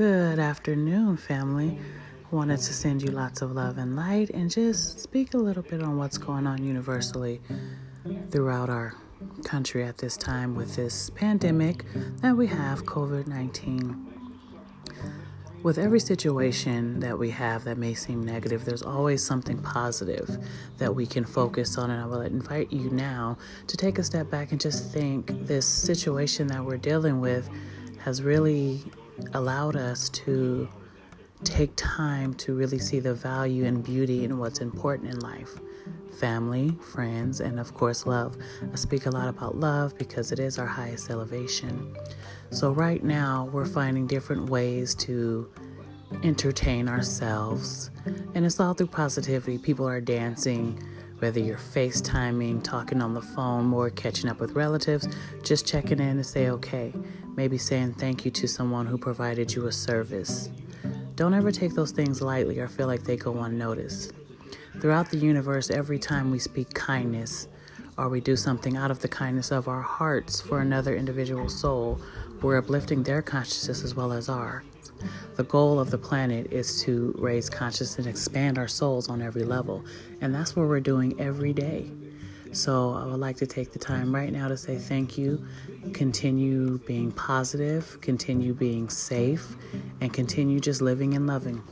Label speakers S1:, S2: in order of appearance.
S1: Good afternoon, family. Wanted to send you lots of love and light and just speak a little bit on what's going on universally throughout our country at this time with this pandemic that we have, COVID 19. With every situation that we have that may seem negative, there's always something positive that we can focus on. And I will invite you now to take a step back and just think this situation that we're dealing with has really allowed us to take time to really see the value and beauty in what's important in life family, friends, and of course, love. I speak a lot about love because it is our highest elevation. So, right now, we're finding different ways to entertain ourselves, and it's all through positivity. People are dancing, whether you're FaceTiming, talking on the phone, more catching up with relatives, just checking in to say okay, maybe saying thank you to someone who provided you a service. Don't ever take those things lightly or feel like they go unnoticed. Throughout the universe, every time we speak kindness or we do something out of the kindness of our hearts for another individual soul, we're uplifting their consciousness as well as ours. The goal of the planet is to raise consciousness and expand our souls on every level, and that's what we're doing every day. So, I would like to take the time right now to say thank you. Continue being positive, continue being safe, and continue just living and loving.